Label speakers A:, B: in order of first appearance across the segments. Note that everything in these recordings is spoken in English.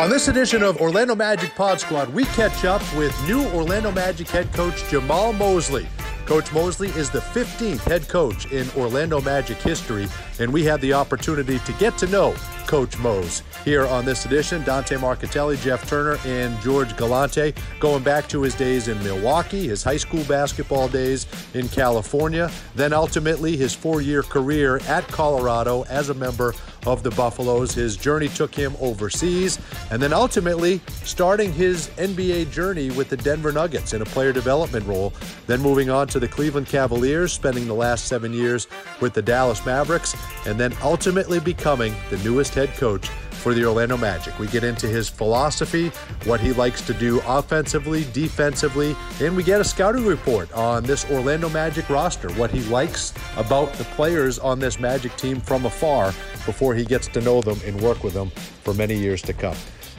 A: On this edition of Orlando Magic Pod Squad, we catch up with new Orlando Magic head coach Jamahl Mosley. Coach Mosley is the 15th head coach in Orlando Magic history, and we had the opportunity to get to know Coach Mose. Here on this edition, Dante Marchitelli, Jeff Turner, and George Galante, going back to his days in Milwaukee, his high school basketball days in California, then ultimately his four year career at Colorado as a member of the Buffaloes. His journey took him overseas, and then ultimately starting his NBA journey with the Denver Nuggets in a player development role, then moving on to the Cleveland Cavaliers, spending the last seven years with the Dallas Mavericks, and then ultimately becoming the newest head coach for the Orlando Magic. We get into his philosophy, what he likes to do offensively, defensively, and we get a scouting report on this Orlando Magic roster, what he likes about the players on this Magic team from afar before he gets to know them and work with them for many years to come.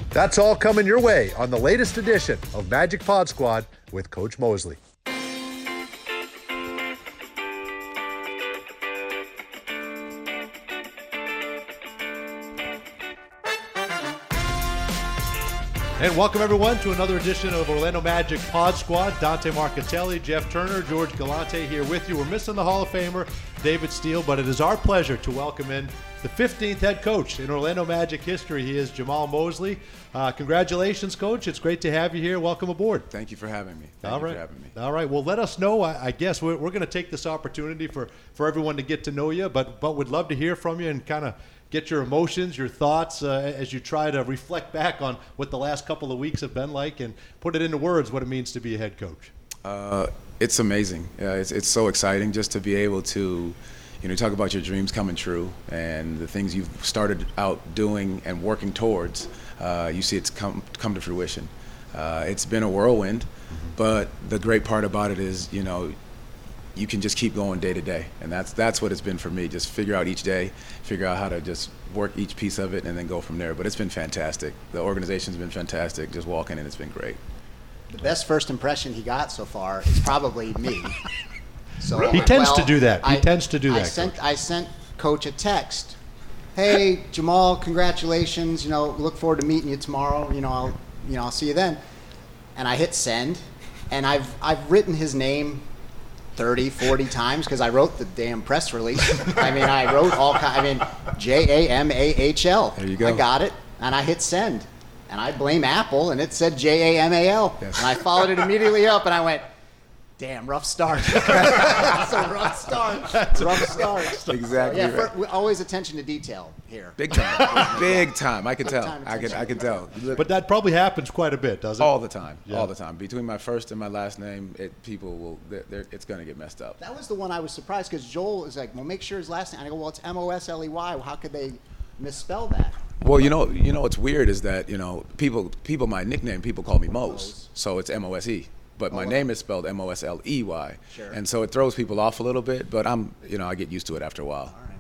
A: That's all coming your way on the latest edition of Magic Pod Squad with Coach Mosley. And welcome everyone to another edition of Orlando Magic Pod Squad. Dante Marchitelli, Jeff Turner, George Galante here with you. We're missing the Hall of Famer David Steele, but it is our pleasure to welcome in the 15th head coach in Orlando Magic history. He is Jamahl Mosley. Uh, congratulations, coach. It's great to have you here. Welcome aboard.
B: Thank you for having me. Thank
A: All right.
B: having me.
A: All right. Well, let us know. I, I guess we're, we're going to take this opportunity for, for everyone to get to know you, but but would love to hear from you and kind of get your emotions, your thoughts uh, as you try to reflect back on what the last couple of weeks have been like and put it into words what it means to be a head coach.
B: Uh, it's amazing. Uh, it's, it's so exciting just to be able to, you know, talk about your dreams coming true and the things you've started out doing and working towards. Uh, you see it's come come to fruition. Uh, it's been a whirlwind, mm-hmm. but the great part about it is, you know, you can just keep going day to day, and that's that's what it's been for me. Just figure out each day, figure out how to just work each piece of it, and then go from there. But it's been fantastic. The organization's been fantastic. Just walking in, it's been great.
C: The best first impression he got so far is probably me.
A: So he tends well, to do that. He I, tends to do
C: I
A: that.
C: Sent, I sent coach a text. Hey Jamahl, congratulations. You know, look forward to meeting you tomorrow. You know, I'll you know I'll see you then. And I hit send, and I've I've written his name 30, 40 times because I wrote the damn press release. I mean, I wrote all kind. I mean, J A M A H L.
B: There you go.
C: I got it, and I hit send, and I blame Apple, and it said J A M A L, and I followed it immediately up, and I went, Damn, rough start. That's a rough start. That's rough start.
B: Exactly.
C: yeah, right. for, always attention to detail here.
B: Big time. Big time. I can tell. I can. I can tell.
A: But that probably happens quite a bit, doesn't it?
B: All the time. Yeah. All the time. Between my first and my last name, it, people will. They're, they're, it's going to get messed up.
C: That was the one I was surprised because Joel is like, "Well, make sure his last name." I go, "Well, it's M O S L E Y. How could they misspell that?"
B: Well, you know, you know what's weird is that you know people people my nickname people call me Mose, so it's M O S E but my oh, name is spelled M O S L E Y.
C: Sure.
B: And so it throws people off a little bit, but I'm, you know, I get used to it after a while.
C: All right.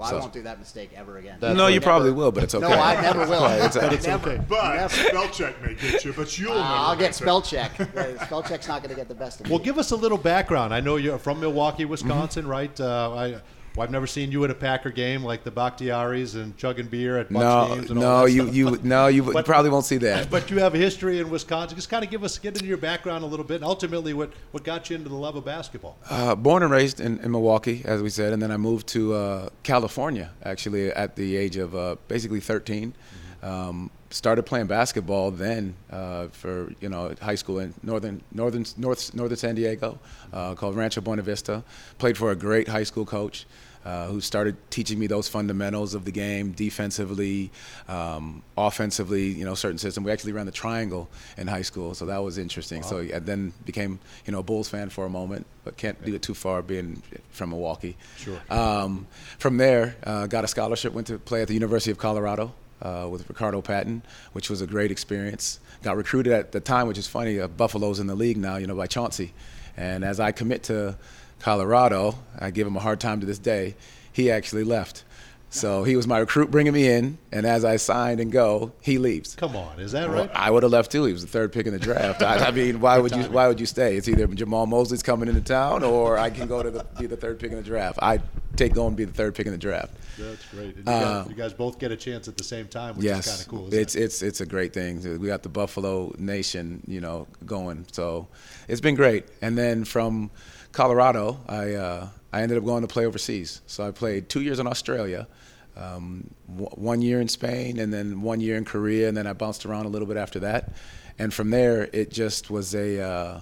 C: Well, so. I won't do that mistake ever again.
B: That's no, you never, probably will, but it's okay.
C: No, I never will.
A: it's, it's
C: never.
A: okay.
D: But never. spell check may get you, but you'll uh,
C: I'll get spell check. spell check's not going to get the best of
A: me. Well, give us a little background. I know you're from Milwaukee, Wisconsin, mm-hmm. right? Uh, I, well, I've never seen you at a Packer game like the Bakhtiaris and chugging beer at Bucks
B: no,
A: games. And
B: no, you,
A: stuff.
B: you, no, you but, probably won't see that.
A: But you have a history in Wisconsin. Just kind of give us, get into your background a little bit, and ultimately, what, what got you into the love of basketball?
B: Uh, born and raised in, in, Milwaukee, as we said, and then I moved to uh, California actually at the age of uh, basically 13. Mm-hmm. Um, started playing basketball then uh, for you know high school in northern northern north northern San Diego, uh, called Rancho Buena Vista. Played for a great high school coach. Uh, who started teaching me those fundamentals of the game, defensively, um, offensively, you know, certain system. We actually ran the triangle in high school, so that was interesting. Wow. So I then became, you know, a Bulls fan for a moment, but can't do it too far being from Milwaukee.
A: Sure.
B: Um, from there, uh, got a scholarship, went to play at the University of Colorado uh, with Ricardo Patton, which was a great experience. Got recruited at the time, which is funny. Uh, Buffalo's in the league now, you know, by Chauncey. And as I commit to Colorado, I give him a hard time to this day. He actually left So he was my recruit bringing me in, and as I signed and go, he leaves.
A: Come on, is that
B: Well,
A: right?
B: I would have left too. He was the third pick in the draft. I, I mean, why would you? Why would you stay? It's either Jamahl Mosley's coming into town, or I can go to the, be the third pick in the draft. I take going to be the third pick in the draft.
A: That's great. You, guys, you guys both get a chance at the same time, which
B: Uh, yes,
A: is kind of cool.
B: it's
A: it?
B: it's it's a great thing. We got the Buffalo Nation, you know, going. So it's been great. And then from Colorado, I uh, I ended up going to play overseas. So I played two years in Australia, um, w- one year in Spain, and then one year in Korea, and then I bounced around a little bit after that. And from there, it just was a uh,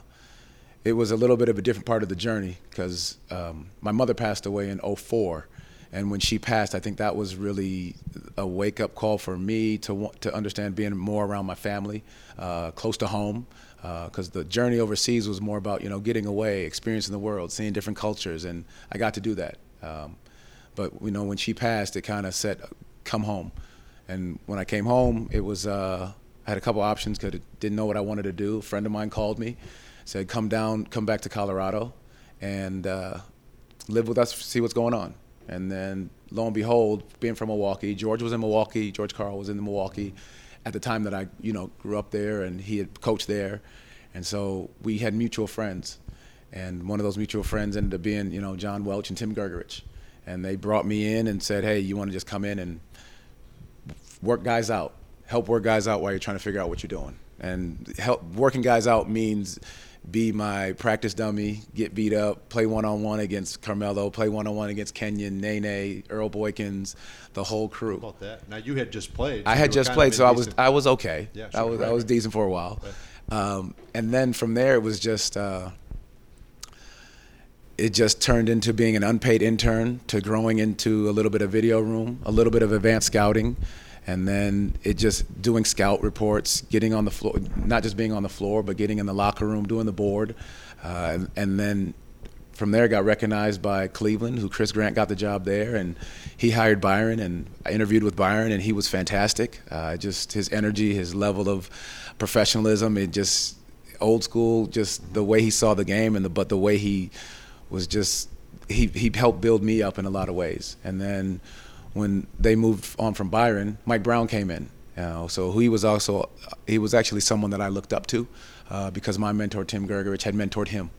B: it was a little bit of a different part of the journey because um, my mother passed away in 04 and when she passed i think that was really a wake-up call for me to want to understand being more around my family uh, close to home because the journey overseas was more about you know getting away experiencing the world seeing different cultures and i got to do that. Um, but you know when she passed it kind of said come home. And when i came home it was uh, i had a couple options because didn't know what i wanted to do. A friend of mine called me said come down come back to colorado and uh, live with us see what's going on. And then lo and behold being from milwaukee george was in milwaukee george karl was in the milwaukee at the time that i you know grew up there and he had coached there. And so we had mutual friends. And one of those mutual friends ended up being you know john welch and tim grgurich. And they brought me in and said hey you want to just come in and work guys out, help work guys out while you're trying to figure out what you're doing. And help working guys out means be my practice dummy, get beat up, play one on one against Carmelo, play one on one against Kenyon, Nene, Earl Boykins, the whole crew.
A: How about that. Now you had just played. so
B: I had just played, so I was. I was okay.
A: Yeah,
B: I
A: sure,
B: was
A: right,
B: I was decent for a while, um, and then from there it was just uh, it just turned into being an unpaid intern to growing into a little bit of video room, a little bit of advanced scouting, and then it just doing scout reports, getting on the floor, not just being on the floor, but getting in the locker room, doing the board, uh, and, and then from there got recognized by Cleveland, who Chris Grant got the job there, and he hired Byron, and I interviewed with Byron, and he was fantastic. Uh, just his energy, his level of professionalism, it just old school, just the way he saw the game, and the but the way he was just he he helped build me up in a lot of ways. And then when they moved on from Byron, Mike Brown came in. So he was also he was actually someone that I looked up to uh, because my mentor Tim Grgurich had mentored him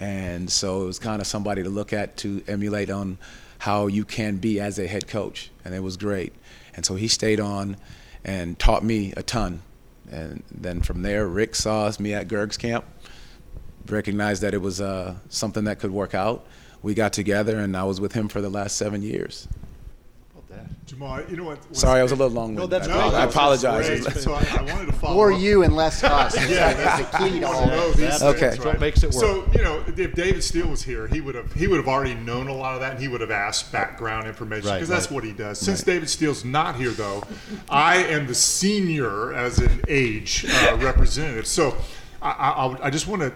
B: and so it was kind of somebody to look at to emulate on how you can be as a head coach and it was great and so he stayed on and taught me a ton and then from there rick saw me at gerg's camp recognized that it was uh, something that could work out we got together and i was with him for the last seven years.
D: Jamahl, you know what?
B: sorry i was a little long
A: No, that's
D: No,
A: great.
B: i apologize
D: great. So I, I wanted to follow
C: More
D: up.
C: you and less us.
D: Yeah.
C: like, it's the key to all
D: know
C: this.
D: these
B: Okay.
D: things,
B: That's
A: what makes it work.
D: So you know, if David Steele was here, he would have he would have already known a lot of that, and he would have asked background information
A: Right,
D: because that's
A: right.
D: what he does. Since David Steele's not here, though, I am the senior as an age uh, representative. So I, I, I I just want to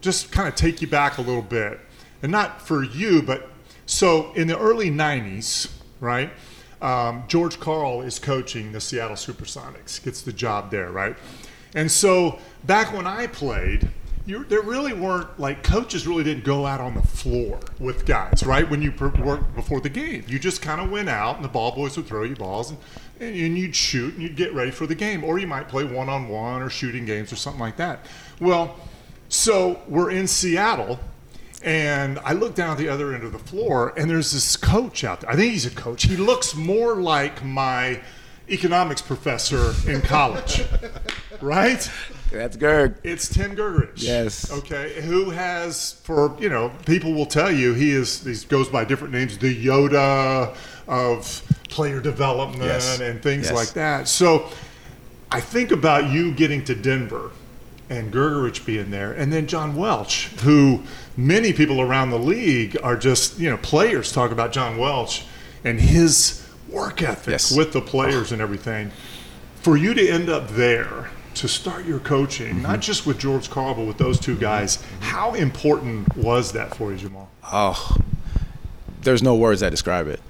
D: just kind of take you back a little bit, and not for you, but so in the early '90s, right? Um, George Karl is coaching the Seattle SuperSonics, gets the job there, right? And so back when I played, you, there really weren't like coaches really didn't go out on the floor with guys, right? When you per- worked before the game, you just kind of went out, and the ball boys would throw you balls, and, and you'd shoot, and you'd get ready for the game, or you might play one on one or shooting games or something like that. Well, so we're in Seattle, and I look down at the other end of the floor, and there's this coach out there. I think he's a coach. He looks more like my economics professor in college, right?
B: that's gerg
D: It's Tim Grgurich.
B: Yes.
D: Okay. Who has, for you know, people will tell you he is. He goes by different names. The Yoda of player development
B: Yes.
D: and things
B: Yes.
D: like that. So, I think about you getting to Denver and Grgurich being there, and then John Welch, who many people around the league are just you know players talk about John Welch and his work ethic
B: Yes.
D: with the players and everything. For you to end up there to start your coaching,
B: Mm-hmm.
D: not just with George Karl, but with those two guys, how important was that for you, Jamahl?
B: oh there's no words that describe it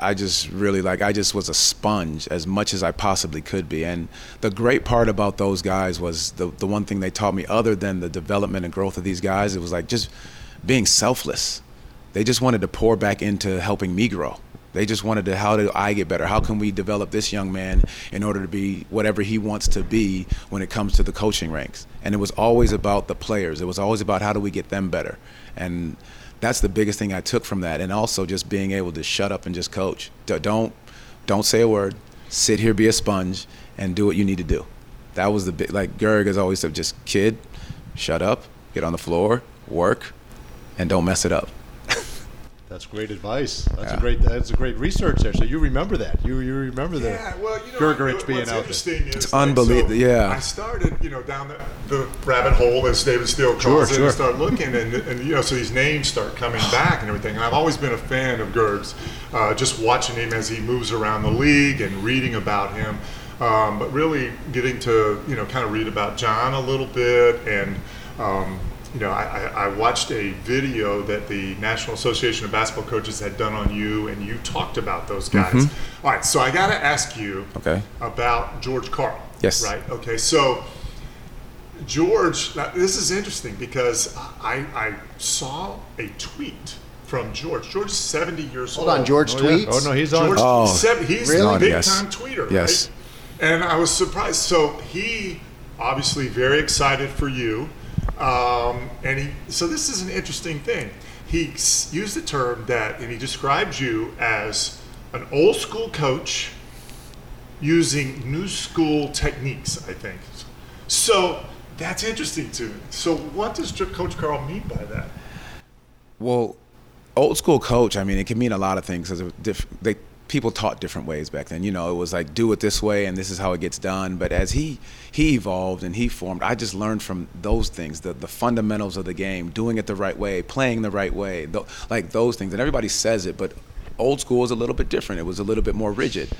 B: I just really like I just was a sponge as much as I possibly could be. And the great part about those guys was the the one thing they taught me other than the development and growth of these guys, it was like just being selfless. They just wanted to pour back into helping me grow. They just wanted to, how do I get better? How can we develop this young man in order to be whatever he wants to be when it comes to the coaching ranks? And it was always about the players. It was always about how do we get them better. And that's the biggest thing I took from that. And also just being able to shut up and just coach. Don't, don't say a word. Sit here, be a sponge, and do what you need to do. That was the big, like Gerg has always said, just kid, shut up, get on the floor, work, and don't mess it up.
A: That's great advice. That's yeah. a great. That's a great research there. So you remember that. You you remember the
D: yeah, well, you know,
A: Grgurich being out
D: there.
B: It's unbelievable.
D: So
B: yeah.
D: I started, you know, down the, the rabbit hole as David Steele calls sure, it, sure. and start looking, and, and you know, so these names start coming back and everything. And I've always been a fan of Gerg's, uh, just watching him as he moves around the league and reading about him. Um, but really getting to you know kind of read about John a little bit and. Um, you know, I, I, watched a video that the National Association of Basketball Coaches had done on you, and you talked about those guys. Mm-hmm. All right, so I got to ask you
B: okay.
D: about George Karl.
B: Yes.
D: Right. Okay. So George, this is interesting because I, I saw a tweet from George. George is 70 years
C: Hold
D: old.
C: on, George
A: oh,
C: tweets.
A: Yeah. Oh no, he's on.
D: George,
B: oh,
D: seven, he's
C: really?
D: a big
B: yes.
D: time tweeter.
B: Yes.
D: Right? And I was surprised. So he obviously very excited for you. Um, and he, so this is an interesting thing. He used the term that, and he described you as an old school coach using new school techniques, I think. So that's interesting to me. So what does Coach Karl mean by that?
B: Well, old school coach, I mean, it can mean a lot of things. Because they people taught different ways back then. You know, it was like do it this way and this is how it gets done. But as he he evolved and he formed, I just learned from those things, the the fundamentals of the game, doing it the right way, playing the right way, like those things. And everybody says it, but old school is a little bit different. It was a little bit more rigid.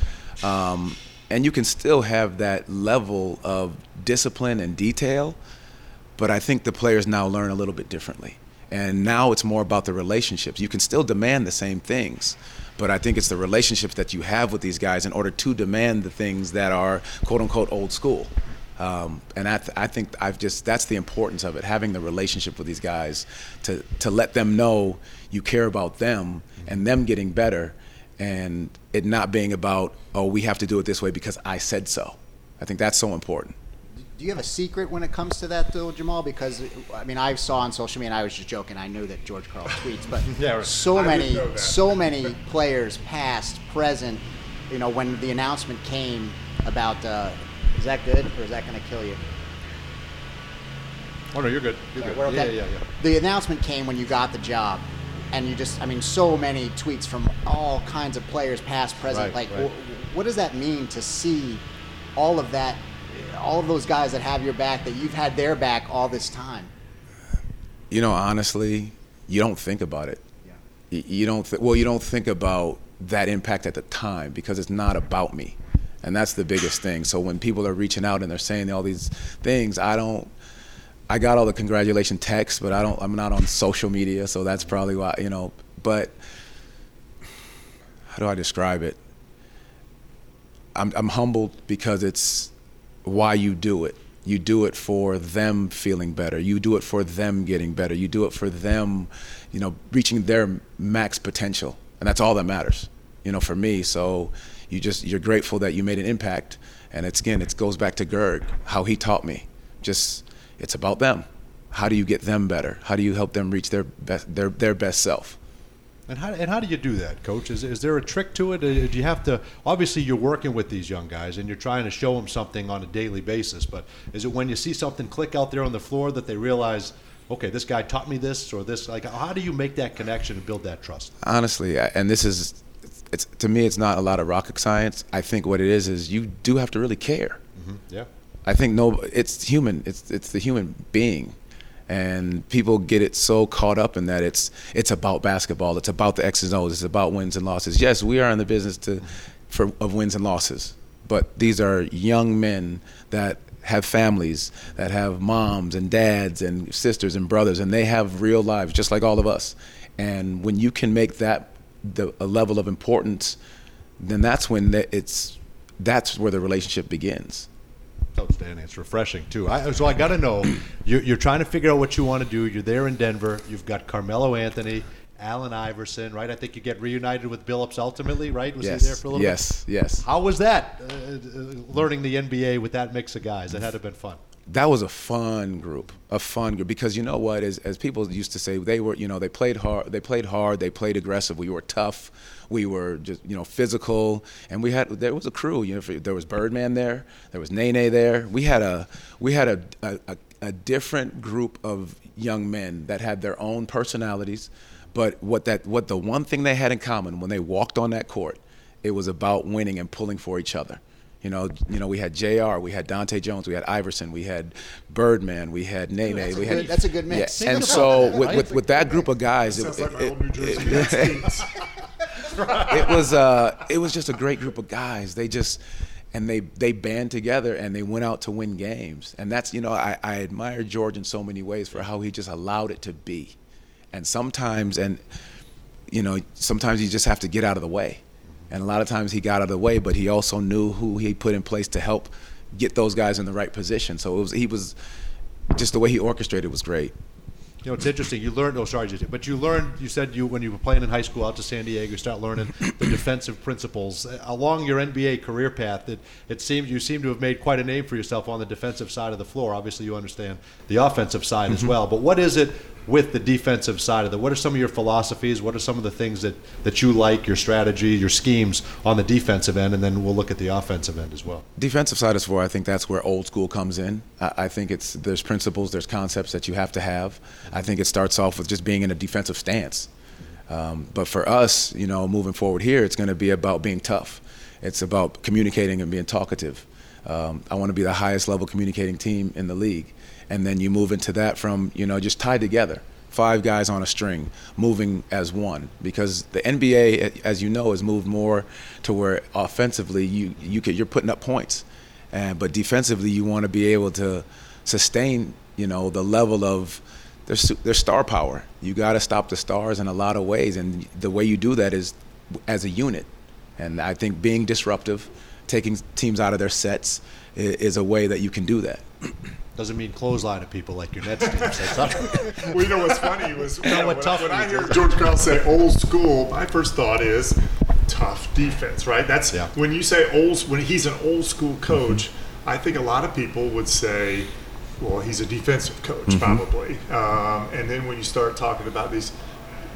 B: Um, and you can still have that level of discipline and detail, but I think the players now learn a little bit differently. And now it's more about the relationships. You can still demand the same things, but I think it's the relationships that you have with these guys in order to demand the things that are quote unquote old school. Um, and I, th- I, think I've just that's the importance of it, having the relationship with these guys to to let them know you care about them and them getting better, and it not being about oh we have to do it this way because I said so. I think that's so important
C: do you have a secret when it comes to that, though, Jamahl? Because I mean, I saw on social media, and I was just joking. I knew that George Karl tweets, but
A: yeah,
C: so many, so many players, past, present. You know, when the announcement came about, uh, is that good or is that going to kill you?
A: Oh no, you're good. You're good. Okay. Yeah, yeah, yeah.
C: The announcement came when you got the job, and you just, I mean, so many tweets from all kinds of players, past, present.
A: Right,
C: like,
A: right.
C: what does that mean to see all of that all of those guys that have your back that you've had their back all this time?
B: You know, honestly, you don't think about it.
C: Yeah.
B: You don't. Th- well, you don't think about that impact at the time because it's not about me, and that's the biggest thing. So when people are reaching out and they're saying all these things, I don't. I got all the congratulation texts, but I don't. I'm not on social media, so that's probably why you know. But how do I describe it? I'm, I'm humbled because it's why you do it. You do it for them feeling better. You do it for them getting better. You do it for them, you know, reaching their max potential. And that's all that matters, you know, for me. So you just you're grateful that you made an impact. And it's again, it goes back to Gerg, how he taught me. Just it's about them. How do you get them better? How do you help them reach their best their their best self?
A: And how, and how do you do that, coach? Is, is there a trick to it? Uh, do you have to, obviously, you're working with these young guys and you're trying to show them something on a daily basis, but is it when you see something click out there on the floor that they realize, okay, this guy taught me this or this? Like, how do you make that connection and build that trust?
B: Honestly, and this is, it's to me, it's not a lot of rocket science. I think what it is is you do have to really care.
A: Mm-hmm. Yeah.
B: I think no, it's human. It's it's the human being and people get it so caught up in that it's it's about basketball. It's about the X's and O's. It's about wins and losses. Yes, we are in the business to for of wins and losses, but these are young men that have families, that have moms and dads and sisters and brothers, and they have real lives just like all of us. And when you can make that the, a level of importance, then that's when it's that's where the relationship begins
A: outstanding. It's refreshing too. I, so I got to know, you're, you're, trying to figure out what you want to do. You're there in Denver. You've got Carmelo Anthony Allen Iverson, right? I think you get reunited with Billups ultimately, right? Was
B: yes.
A: he there for a little
B: yes.
A: bit?
B: Yes, yes.
A: How was that, uh, uh, learning the NBA with that mix of guys? That had to have been fun.
B: That was a fun group, a fun group because you know what, as, as people used to say, they were, you know, they played hard, they played hard, they played aggressive. We were tough, we were just, you know, physical, and we had there was a crew. You know, there was Birdman there, there was Nene there. We had a we had a, a, a different group of young men that had their own personalities, but what that what the one thing they had in common when they walked on that court, it was about winning and pulling for each other. You know, you know, we had Jr. We had Dahntay Jones. We had Iverson. We had Birdman. We had Nene.
C: That's,
B: we
C: a,
B: had,
C: good, that's a good mix.
B: Yeah. And so with, with, with that group of guys, it,
D: like
B: it,
D: old New Jersey
B: it, it was uh, it was just a great group of guys. They just and they they band together and they went out to win games. And that's you know I, I admire George in so many ways for how he just allowed it to be. And sometimes and you know sometimes you just have to get out of the way. And a lot of times he got out of the way, but he also knew who he put in place to help get those guys in the right position. So it was he was just the way he orchestrated was great.
A: You know, it's interesting. You learned, oh, sorry, but you learned, you said you, when you were playing in high school out to San Diego, you start learning the defensive principles. Uh, along your NBA career path, it, it seems you seem to have made quite a name for yourself on the defensive side of the floor. Obviously, you understand the offensive side as mm-hmm. well. But what is it with the defensive side of it? What are some of your philosophies? What are some of the things that, that you like, your strategy, your schemes on the defensive end? And then we'll look at the offensive end as well.
B: Defensive side is floor, I think that's where old school comes in. I, I think it's there's principles, there's concepts that you have to have. I think it starts off with just being in a defensive stance. Um, but for us, you know, moving forward here, it's going to be about being tough. It's about communicating and being talkative. Um, I want to be the highest level communicating team in the league. And then you move into that from, you know, just tied together. Five guys on a string, moving as one. Because the NBA, as you know, has moved more to where offensively you, you could, you're putting up points. And, but defensively, you want to be able to sustain, you know, the level of their, there's star power. You got to stop the stars in a lot of ways, and the way you do that is as a unit. And I think being disruptive, taking teams out of their sets, is a way that you can do that.
A: Doesn't mean clothesline to people like your Nets teams. That's not.
D: well, you know what's funny was you know,
A: what
D: when,
A: tough
D: when I hear George Karl say old school, my first thought is tough defense, right? That's
A: Yeah.
D: when you say old when he's an old school mm-hmm. coach. I think a lot of people would say, well, he's a defensive coach mm-hmm. probably. Um, and then when you start talking about these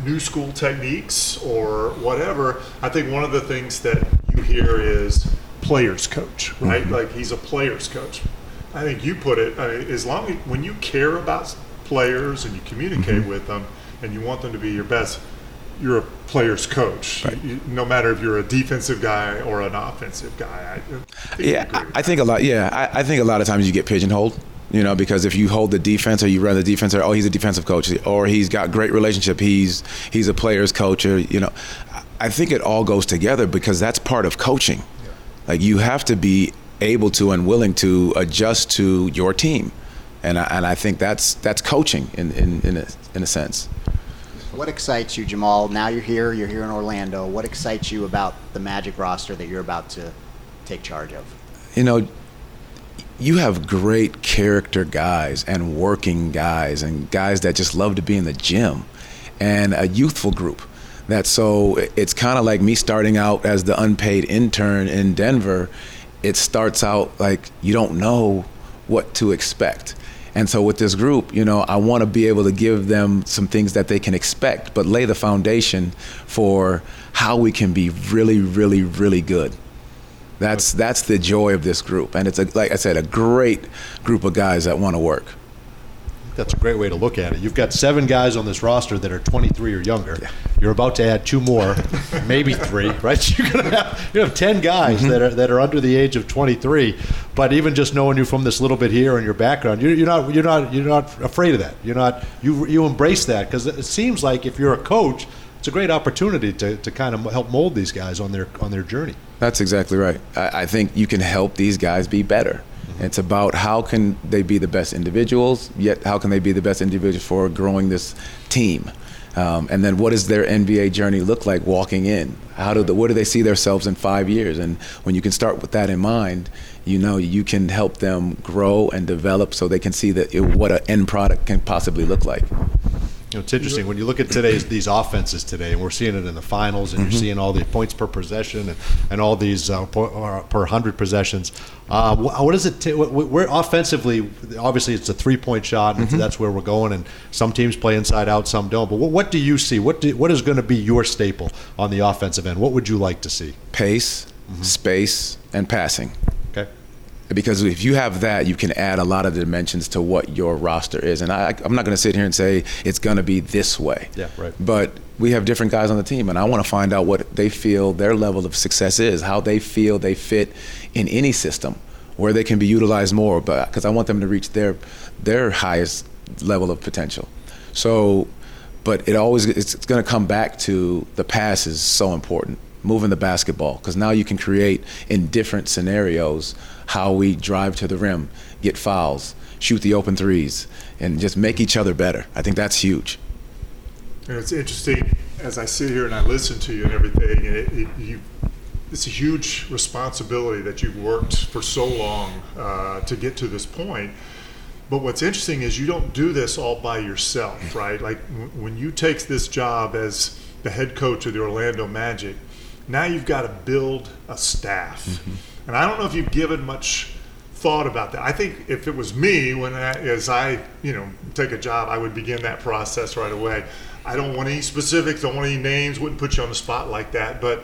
D: new school techniques or whatever, I think one of the things that you hear is players coach, right? Mm-hmm. Like he's a players coach. I think you put it I mean, as long as when you care about players and you communicate mm-hmm. with them and you want them to be your best, you're a players coach. You- no matter if you're a defensive guy or an offensive guy. I,
B: Yeah, I think a lot. Yeah, I, I think a lot of times you get pigeonholed. You know, because if you hold the defense or you run the defense, or oh, he's a defensive coach, or he's got great relationship, he's he's a player's coach, or you know, I think it all goes together because that's part of coaching. Like you have to be able to and willing to adjust to your team, and I, and I think that's that's coaching in in in a, in a sense.
C: What excites you, Jamahl? Now you're here. You're here in Orlando. What excites you about the Magic roster that you're about to take charge of?
B: you know, you have great character guys and working guys and guys that just love to be in the gym and a youthful group. That so it's kind of like me starting out as the unpaid intern in Denver. It starts out like you don't know what to expect. And so with this group, you know, I want to be able to give them some things that they can expect, but lay the foundation for how we can be really, really, really good. That's that's the joy of this group, and it's a, like I said, a great group of guys that want to work.
A: That's a great way to look at it. You've got seven guys on this roster that are 23 or younger. You're about to add two more, maybe three, right? You're gonna have you have 10 guys mm-hmm. that are that are under the age of 23. But even just knowing you from this little bit here and your background, you're, you're not you're not you're not afraid of that. You're not you you embrace that because it seems like if you're a coach, it's a great opportunity to, to kind of help mold these guys on their on their journey.
B: That's exactly right. I, I think you can help these guys be better. It's about how can they be the best individuals, yet how can they be the best individuals for growing this team. Um, and then what does their NBA journey look like walking in? How do the, what do they see themselves in five years? And when you can start with that in mind, you know you can help them grow and develop so they can see that it, what an end product can possibly look like.
A: You know, it's interesting when you look at today's these offenses today, and we're seeing it in the finals, and
B: Mm-hmm.
A: you're seeing all the points per possession and, and all these uh, po- uh, per hundred possessions. Uh, wh- what is it? T- we're offensively, obviously, it's a three point shot, and
B: Mm-hmm.
A: that's where we're going. And some teams play inside out, some don't. But what, what do you see? What do, what is going to be your staple on the offensive end? What would you like to see?
B: Pace, space, and passing. Because if you have that, you can add a lot of dimensions to what your roster is. And I, I'm not going to sit here and say it's going to be this way.
A: Yeah, right.
B: But we have different guys on the team, and I want to find out what they feel their level of success is, how they feel they fit in any system, where they can be utilized more. But because I want them to reach their their highest level of potential. So, but it always it's going to come back to the pass is so important moving the basketball because now you can create in different scenarios how we drive to the rim, get fouls, shoot the open threes, and just make each other better. I think that's huge.
D: And it's interesting as I sit here and I listen to you and everything, and it, it, you, it's a huge responsibility that you've worked for so long uh, to get to this point. But what's interesting is you don't do this all by yourself, right? Like w- when you take this job as the head coach of the Orlando Magic, now you've got to build a staff. Mm-hmm. And I don't know if you've given much thought about that. I think if it was me, when I, as I, you know, take a job, I would begin that process right away. I don't want any specifics, don't want any names, wouldn't put you on the spot like that. But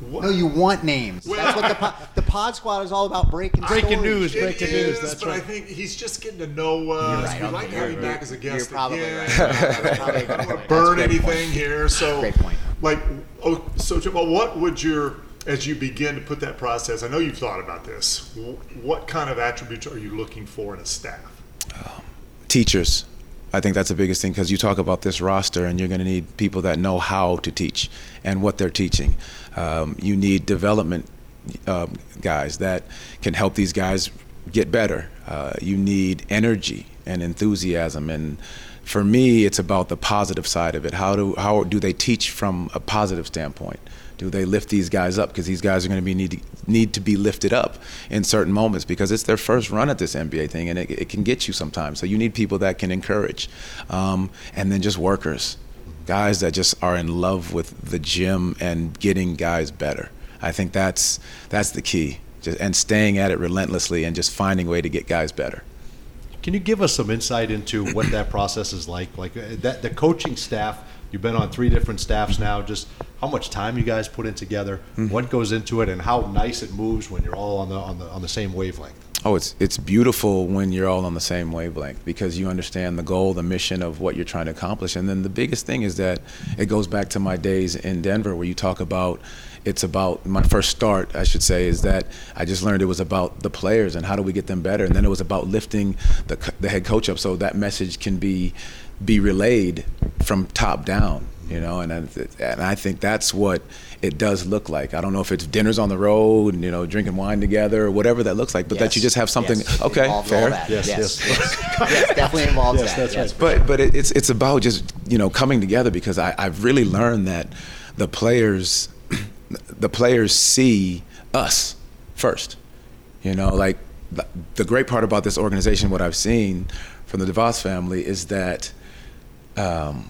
D: what,
C: No, you want names. That's what the po- the Pod Squad is all about. Breaking
A: Breaking
C: stories.
A: news,
D: It
A: breaking
D: is,
A: news, that's
D: but I think he's just getting to know uh, us.
C: right,
D: we
C: okay,
D: like to have
C: you're
D: him back as a
C: You're
D: guest
C: probably
D: again.
C: right. That's probably a good point. That's a
D: burn anything
C: point.
D: here. So,
C: Great point.
D: Like, oh, so what would your as you begin to put that process? I know you've thought about this. What kind of attributes are you looking for in a staff?
B: teachers. I think that's the biggest thing because you talk about this roster and you're going to need people that know how to teach and what they're teaching. Um, you need development um, guys that can help these guys get better. Uh, you need energy and enthusiasm and for me it's about the positive side of it. How do how do they teach from a positive standpoint? Do they lift these guys up because these guys are going to be need to, need to be lifted up in certain moments because it's their first run at this NBA thing and it, it can get you sometimes. So you need people that can encourage, um, and then just workers, guys that just are in love with the gym and getting guys better. I think that's that's the key, just, and staying at it relentlessly and just finding a way to get guys better.
A: Can you give us some insight into what that process is like? Like uh, that, the coaching staff. You've been on three different staffs now. Just how much time you guys put in together, what goes into it, and how nice it moves when you're all on the on the on the same wavelength.
B: Oh, it's it's beautiful when you're all on the same wavelength because you understand the goal, the mission of what you're trying to accomplish. And then the biggest thing is that it goes back to my days in Denver where you talk about it's about my first start, I should say, is that I just learned it was about the players and how do we get them better, and then it was about lifting the the head coach up so that message can be be relayed from top down you know and I, and I think that's what it does look like i don't know if it's dinners on the road and you know drinking wine together or whatever that looks like but that you just have something
C: Yes.
B: okay
C: Involves all
B: fair
C: that.
A: Yes,
C: yes,
A: yes.
C: yes. Yes, definitely involves
A: Yes,
C: that.
A: that's
C: yes,
A: right.
B: but but it, it's it's about just you know coming together because I, I've really learned that the players the players see us first. You know, like the- the great part about this organization, what I've seen from the DeVos family is that um,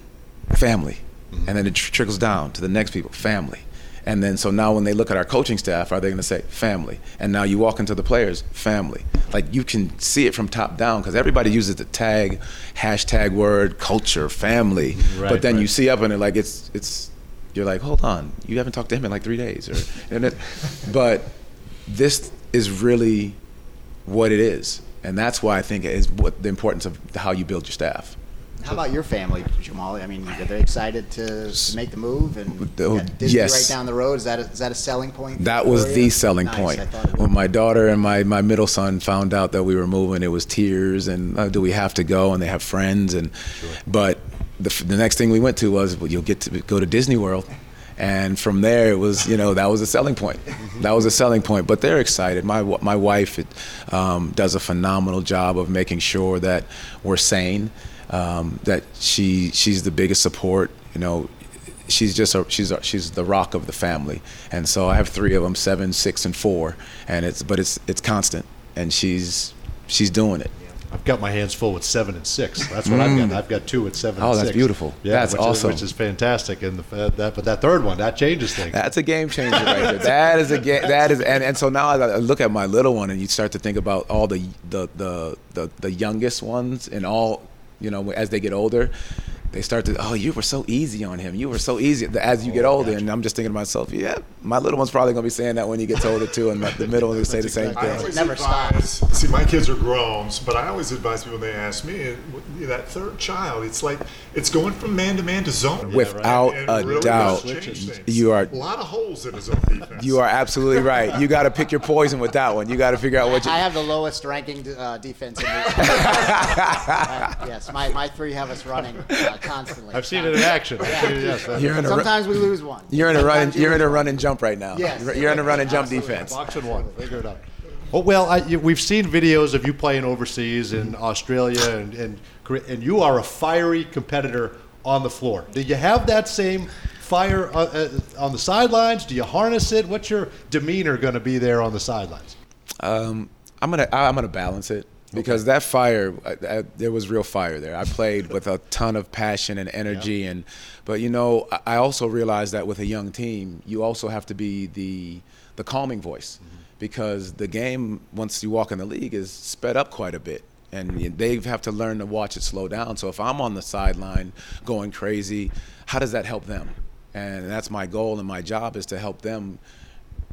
B: family, and then it tr- trickles down to the next people, family. And then so now when they look at our coaching staff, are they going to say family? And now you walk into the players, family. Like you can see it from top down because everybody uses the tag, hashtag word, culture, family.
A: Right,
B: but then you see up and it like it's it's you're like, hold on, you haven't talked to him in like three days, or and it, but this is really what it is, and that's why I think it is what the importance of how you build your staff.
C: How about your family, Jamahl? I mean, are they excited to, to make the move and
B: Oh,
C: yeah, Disney
B: yes.
C: right down the road? Is that a, is that a selling point?
B: That was
C: for
B: the selling
C: Nice,
B: point.
C: I thought it
B: When my daughter and my, my middle son found out that we were moving, it was tears and uh, do we have to go? And they have friends and, but the, the next thing we went to was well, you'll get to go to Disney World. And from there, it was you know that was a selling point. That was a selling point. But they're excited. My my wife it, um, does a phenomenal job of making sure that we're sane. Um, that she she's the biggest support. You know, she's just a, she's a, she's the rock of the family, and so I have three of them, seven, six, and four, and it's but it's it's constant, and she's she's doing it.
A: I've got my hands full with seven and six. That's what I've got. I've got two at seven.
B: Oh,
A: and
B: that's
A: six.
B: beautiful. That's
A: which is-
B: awesome.
A: which is fantastic. And the, uh, that, but that third one, that changes things.
B: That's a game changer right there. That is a game. That is, and, and so now I look at my little one, and you start to think about all the the the the, the youngest ones, and all you know as they get older. They start to, oh, you were so easy on him. You were so easy as you get older. And I'm just thinking to myself, yeah, my little one's probably going to be saying that when he gets older too. And the middle one will say the same
D: I
B: thing.
D: always
C: Never
D: advise, see, my kids are grown, but I always advise people when they ask me, uh, that third child, it's like, it's going from man to man to zone.
B: Without
D: And it
B: a
D: really
B: doubt,
D: does change things.
B: you are-
D: A lot of holes in his own defense.
B: You are absolutely right. You got to pick your poison with that one. You got to figure out what you.
C: I have the lowest ranking uh, defense in the uh, Yes, my, my three have us running uh, constantly.
A: I've seen it in action. I've seen yes,
B: You're in a. ru-
C: Sometimes we lose one.
B: You're in a run.
C: Sometimes you
B: You're in a run and jump right now.
C: Yes.
B: You're- You're in a run and jump
C: Absolutely.
B: defense.
A: Box and one. Figure it out. Oh, well, I, you, we've seen videos of you playing overseas in Australia and, and and you are a fiery competitor on the floor. Do you have that same fire uh, uh, on the sidelines? Do you harness it? What's your demeanor going to be there on the sidelines?
B: Um, I'm gonna I'm gonna balance it because that fire uh, uh, there was real fire there. I played with a ton of passion and energy, and but you know I- I also realized that with a young team, you also have to be the the calming voice because the game once you walk in the league is sped up quite a bit. And they have to learn to watch it slow down. So if I'm on the sideline going crazy, how does that help them? And that's my goal and my job is to help them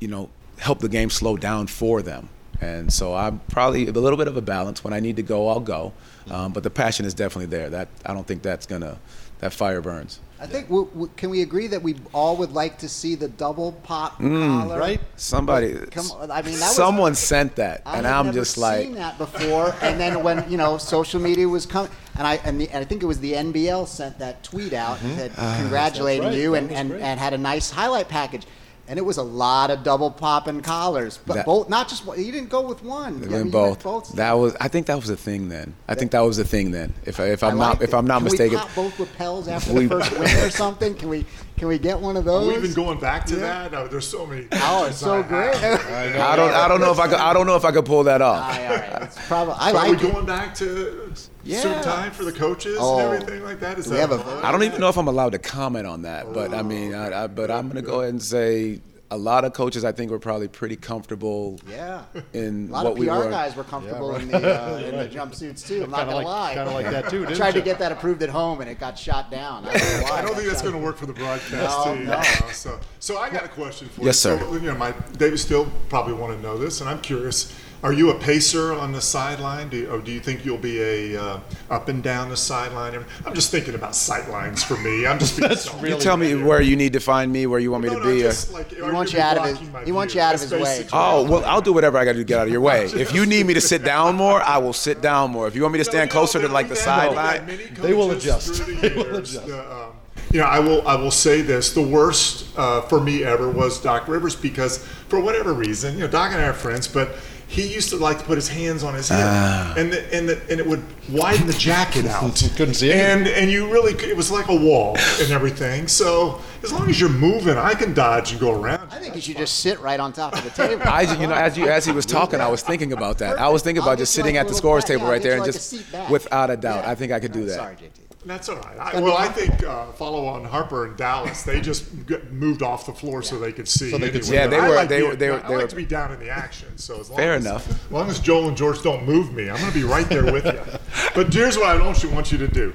B: you know, help the game slow down for them. And so I'm probably a little bit of a balance. When I need to go, I'll go. Um, but the passion is definitely there. That I don't think that's gonna that fire burns.
C: I think, w- w- can we agree that we all would like to see the double pop
B: Mm.
C: collar?
A: right?
B: Somebody,
C: Come I mean, that was-
B: someone sent that,
C: I
B: and I'm just like,
C: seen that before. And then when you know social media was coming, and I and, the, and I think it was the NBL sent that tweet out and said congratulating
A: That's right.
C: you and, and, and had a nice highlight package. And it was a lot of double popping collars, but
B: That-
C: both not just one. You didn't go with one.
B: They
C: I mean,
B: went
C: you went
B: both. That was, I think that was the thing then. I think that was the thing then. If I, if
C: I
B: I'm not
C: liked
B: if
C: it.
B: I'm not
C: Can
B: mistaken,
C: we pop both lapels after
B: We-
C: the first win or something? Can we can we get one of those?
D: We've been going back to
C: Yeah.
D: that. Uh, there's so many.
C: Oh, it's so great.
B: I don't I don't know if I could I don't know if I could pull that off.
C: All right, it's probably I
D: Are we
C: it.
D: going back to
C: Yeah.
D: suit time for the coaches
C: Oh.
D: and everything like that? Is
C: Do we
D: that
C: have a-
B: I don't even know if I'm allowed to comment on that, but I mean, I, I, but I'm gonna go ahead and say a lot of coaches I think were probably pretty comfortable
C: Yeah.
B: in
C: A lot
B: what
C: of
B: we
C: PR
B: were.
C: guys were comfortable in the uh, in the jumpsuits too. I'm not
A: Kinda
C: gonna
A: like-
C: lie.
A: kinda like that too,
C: I
A: didn't
C: tried to get that approved at home and it got shot down. I don't know why.
D: I don't think that's going to work for the broadcast
C: No,
D: team.
C: no.
D: uh, so, so I got a question for
B: Yes,
D: you.
B: sir.
D: So, you know, my David still probably want to know this, and I'm curious. Are you a pacer on the sideline, do you, or do you think you'll be a uh, up and down the sideline? I'm just thinking about sight lines for me. I'm just being
A: That's
D: selfish.
B: You tell me
D: Yeah.
B: where you need to find me, where you want me
D: No,
B: to
D: no,
B: be. or-
D: just like, are
C: wants you
D: be
C: out of his- he wants you out of his way.
B: Oh well,
D: I'm
B: I'll do whatever I got to do to get out of your way. If you need me to sit down more, I will sit down more. If you want me to stand closer to like the sideline,
A: They will adjust.
D: They
A: They will
D: will
A: adjust.
D: um, you know, I will. I will say this: the worst uh, for me ever was Doc Rivers because, for whatever reason, you know, Doc and I are friends, but he used to like to put his hands on his hip,
A: Ah.
D: and the, and the, and it would widen the jacket out.
A: Couldn't see anything.
D: and and you really it was like a wall and everything. So as long as you're moving, I can dodge and go around.
C: I think you should just sit right on top of the table.
B: I, you know, as you as he was talking, I was thinking about that. I was thinking
C: I'll
B: about just sitting
C: like
B: at the
C: little
B: scores
C: back-
B: table
C: yeah, I'll
B: right there and
C: like
B: just, without a doubt,
C: Yeah.
B: I think I could do that.
C: Sorry, JT.
D: That's all right. I, well, I think uh, Followill Harper and Dallas. They just g moved off the floor so they could see.
A: So they could
D: anyway.
A: see. Yeah,
B: they
D: I
B: were-
D: like
B: they
D: being-
B: were- they were-
D: I
B: they
D: like
B: were-
D: to be down in the action. So as long
B: Fair
D: as,
B: enough.
D: As long as Joel and George don't move me, I'm going to be right there with you. But here's what I don't want you to do.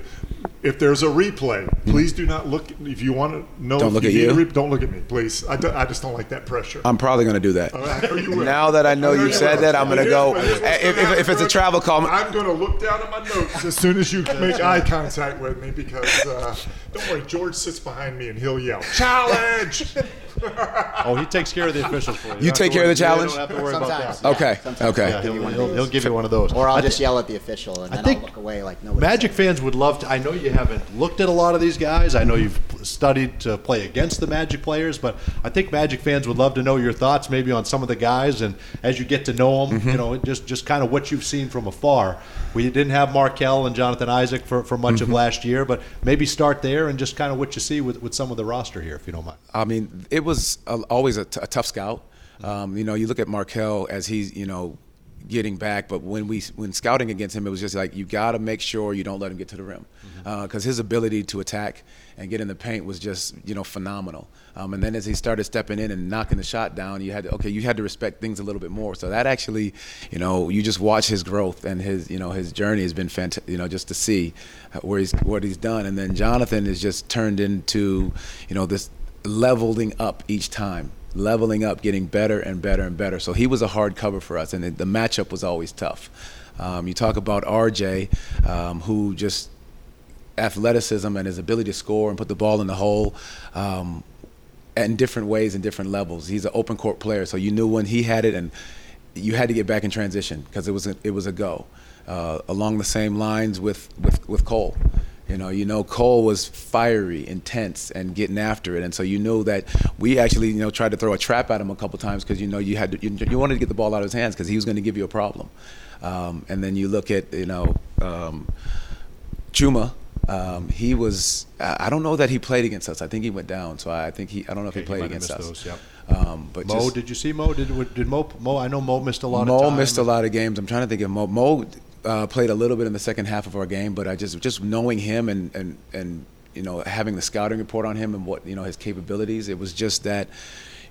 D: If there's a replay, please do not look. If you want to know,
B: Don't
D: if
B: look
D: you
B: at you?
D: re- don't look at me, please. I, do- I just don't like that pressure.
B: I'm probably going to do that.
D: All right, or you will.
B: Now that I know you
D: you
B: said
D: will.
B: that, I'm gonna go-
D: what- here's what's
B: if- if- if it's a travel call-
D: I'm going to look down at my notes as soon as you make eye contact with me because uh, don't worry, George sits behind me and he'll yell challenge.
A: Oh, he takes care of the officials for you.
B: You
A: don't
B: take care
A: to
B: of the challenge?
A: You don't have to worry
C: Sometimes.
A: about that.
B: Okay,
C: sometimes
B: okay.
A: Yeah,
C: give you
A: he'll, he'll, he'll give you one of those.
C: Or I'll
A: I
C: just
A: thi-
C: yell at the official and
A: I
C: then
A: think
C: I'll look away like nobody.
A: Magic fans would love to. I know you haven't looked at a lot of these guys. I know you've studied to play against the Magic players, but I think Magic fans would love to know your thoughts maybe on some of the guys and as you get to know them, you mm-hmm. know, just just kind of what you've seen from afar. We didn't have Markelle and Jonathan Isaac for, for much of mm-hmm. last year, but maybe start there and just kind of what you see with, with some of the roster here, if you don't mind.
B: I mean, it was a, always a, t- a tough scout. Mm-hmm. Um, you know, you look at Markelle as he's, you know, getting back. But when we when scouting against him, it was just like you got to make sure you don't let him get to the rim because
A: Mm-hmm.
B: uh, his ability to attack and get in the paint was just you know phenomenal. Um, and then as he started stepping in and knocking the shot down, you had to, okay, you had to respect things a little bit more. So that actually, you know, you just watch his growth and his you know his journey has been fantastic. You know, just to see where he's what he's done. And then Jonathan has just turned into you know this leveling up each time leveling up, getting better and better and better. So he was a hard cover for us, and the matchup was always tough. Um, you talk about RJ, um, who just athleticism and his ability to score and put the ball in the hole. Um, in different ways and different levels. He's an open court player, so you knew when he had it, and you had to get back in transition because it was a, it was a go. Uh, along the same lines with, with, with Cole. You know, you know, Cole was fiery, intense, and getting after it, and so you know that we actually, you know, tried to throw a trap at him a couple times because you know you had to, you, you, wanted to get the ball out of his hands because he was going to give you a problem. Um, and then you look at, you know, um, Chuma. Um, he was. I don't know that he played against us. I think he went down. So I think he. I don't know if
A: Okay,
B: he played
A: have
B: against us.
A: those, yep.
B: Um, but
A: Mo,
B: just,
A: did you see Mo? Did did Mo? Mo, I know Mo missed a lot
B: Mo
A: of time.
B: missed a lot of games. I'm trying to think of Mo. Mo uh, played a little bit in the second half of our game, but I just just knowing him and and and you know having the scouting report on him and what you know his capabilities, it was just that.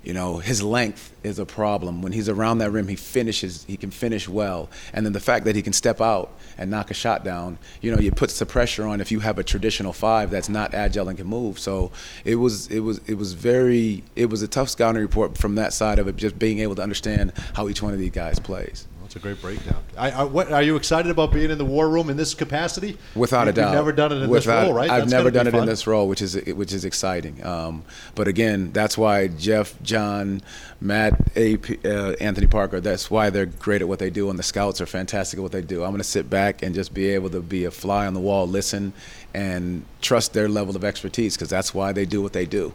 B: You know, his length is a problem. When he's around that rim, he finishes. He can finish well, and then the fact that he can step out and knock a shot down. You know, you puts the pressure on if you have a traditional five that's not agile and can move. So it was, it was, it was very, it was a tough scouting report from that side of it. Just being able to understand how each one of these guys plays.
A: That's a great breakdown. I, I, what, are you excited about being in the war room in this capacity?
B: Without
A: you,
B: a doubt,
A: You've never done it in
B: Without,
A: this role, right?
B: I've
A: That's
B: never done it in this role, which is which is exciting. Um, but again, that's why Jeff, John, Matt, AP, uh, Anthony Parker. That's why they're great at what they do, and the scouts are fantastic at what they do. I'm going to sit back and just be able to be a fly on the wall, listen, and trust their level of expertise because that's why they do what they do.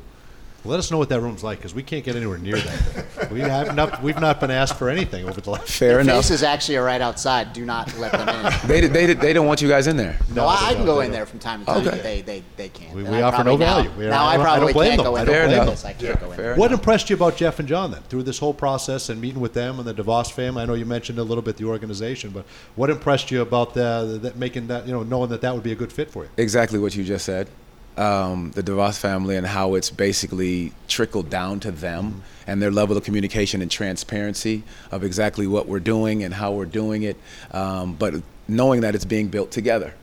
A: Let us know what that room's like because we can't get anywhere near that. we have not. We've not been asked for anything over the last.
B: Fair
C: Their
B: enough.
C: faces actually are right outside. Do not let them in.
B: They, they, they don't want you guys in there.
C: No, I, I can go in there from time to time,
B: Okay.
C: but they, they, they can't.
A: We-
C: And
A: we
C: I
A: offer
C: probably
A: no
C: now-
A: value. We
C: now
A: I
C: I
A: I don't
C: probably
A: blame
C: can't
A: them.
C: go
A: I
C: in
A: don't
C: there.
B: blame
C: Yes, I can't go in
B: Fair
C: there.
A: What impressed you about Jeff and John then through this whole process and meeting with them and the DeVos family? I know you mentioned a little bit the organization, but what impressed you about the, that making that you know knowing that that would be a good fit for you?
B: exactly what you just said. Um, the DeVos family and how it's basically trickled down to them and their level of communication and transparency of exactly what we're doing and how we're doing it, um, but knowing that it's being built together.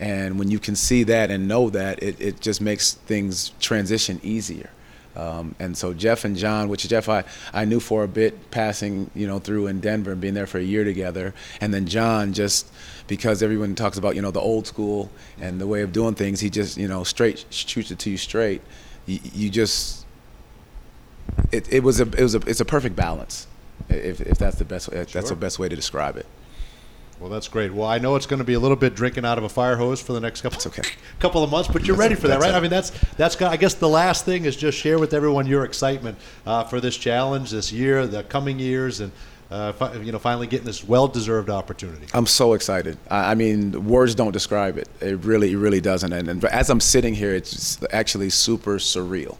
B: And when you can see that and know that, it, it just makes things transition easier. Um, and so Jeff and John, which Jeff I, I knew for a bit passing, you know, through in Denver and being there for a year together. And then John just because everyone talks about, you know, the old school and the way of doing things, he just, you know, straight shoots it to you straight. You, you just it, it was a it was a it's a perfect balance. If, if that's the best if that's
A: Sure.
B: the best way to describe it.
A: Well, that's great. Well, I know it's going to be a little bit drinking out of a fire hose for the next couple
B: okay.
A: couple of months, but you're
B: That's-
A: ready for that, right?
B: it.
A: I mean, that's that's. got- I guess the last thing is just share with everyone your excitement uh, for this challenge, this year, the coming years, and uh, fi- you know, finally getting this well-deserved opportunity.
B: I'm so excited. I, I mean, words don't describe it. It really, it really doesn't. And, and as I'm sitting here, it's actually super surreal.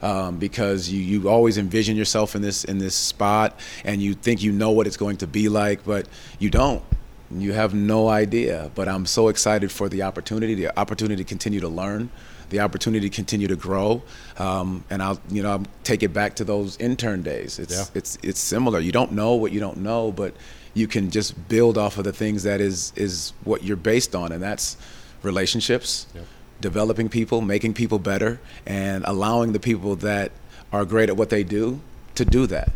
B: Um, because you, you always envision yourself in this in this spot and you think you know what it's going to be like, but you don't. You have no idea. But I'm so excited for the opportunity, the opportunity to continue to learn, the opportunity to continue to grow, um, and I'll you know I'll take it back to those intern days. It's
A: Yeah.
B: it's it's similar. You don't know what you don't know, but you can just build off of the things that is is what you're based on, and that's relationships,
A: Yep.
B: developing people, making people better, and allowing the people that are great at what they do to do that.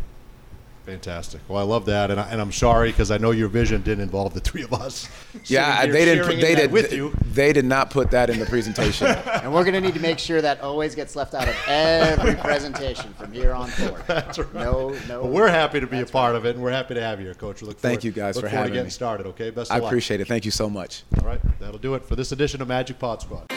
A: Fantastic. Well, I love that, and, I, and I'm sorry because I know your vision didn't involve the three of us.
B: Yeah, they didn't. Put, they
A: that
B: did.
A: with you.
B: They did not put that in the presentation.
C: And we're going to need to make sure that always gets left out of every presentation from here on forward.
A: That's right.
C: No, no.
A: Well, we're happy to be a part of it, and we're happy to have you here, Coach. We look
B: Thank
A: forward,
B: you guys
A: look
B: for
A: forward
B: having
A: to getting
B: me.
A: started. Okay, best
B: I
A: of luck.
B: I appreciate it. Thank you so much.
A: All right, that'll do it for this edition of Magic Pod Squad.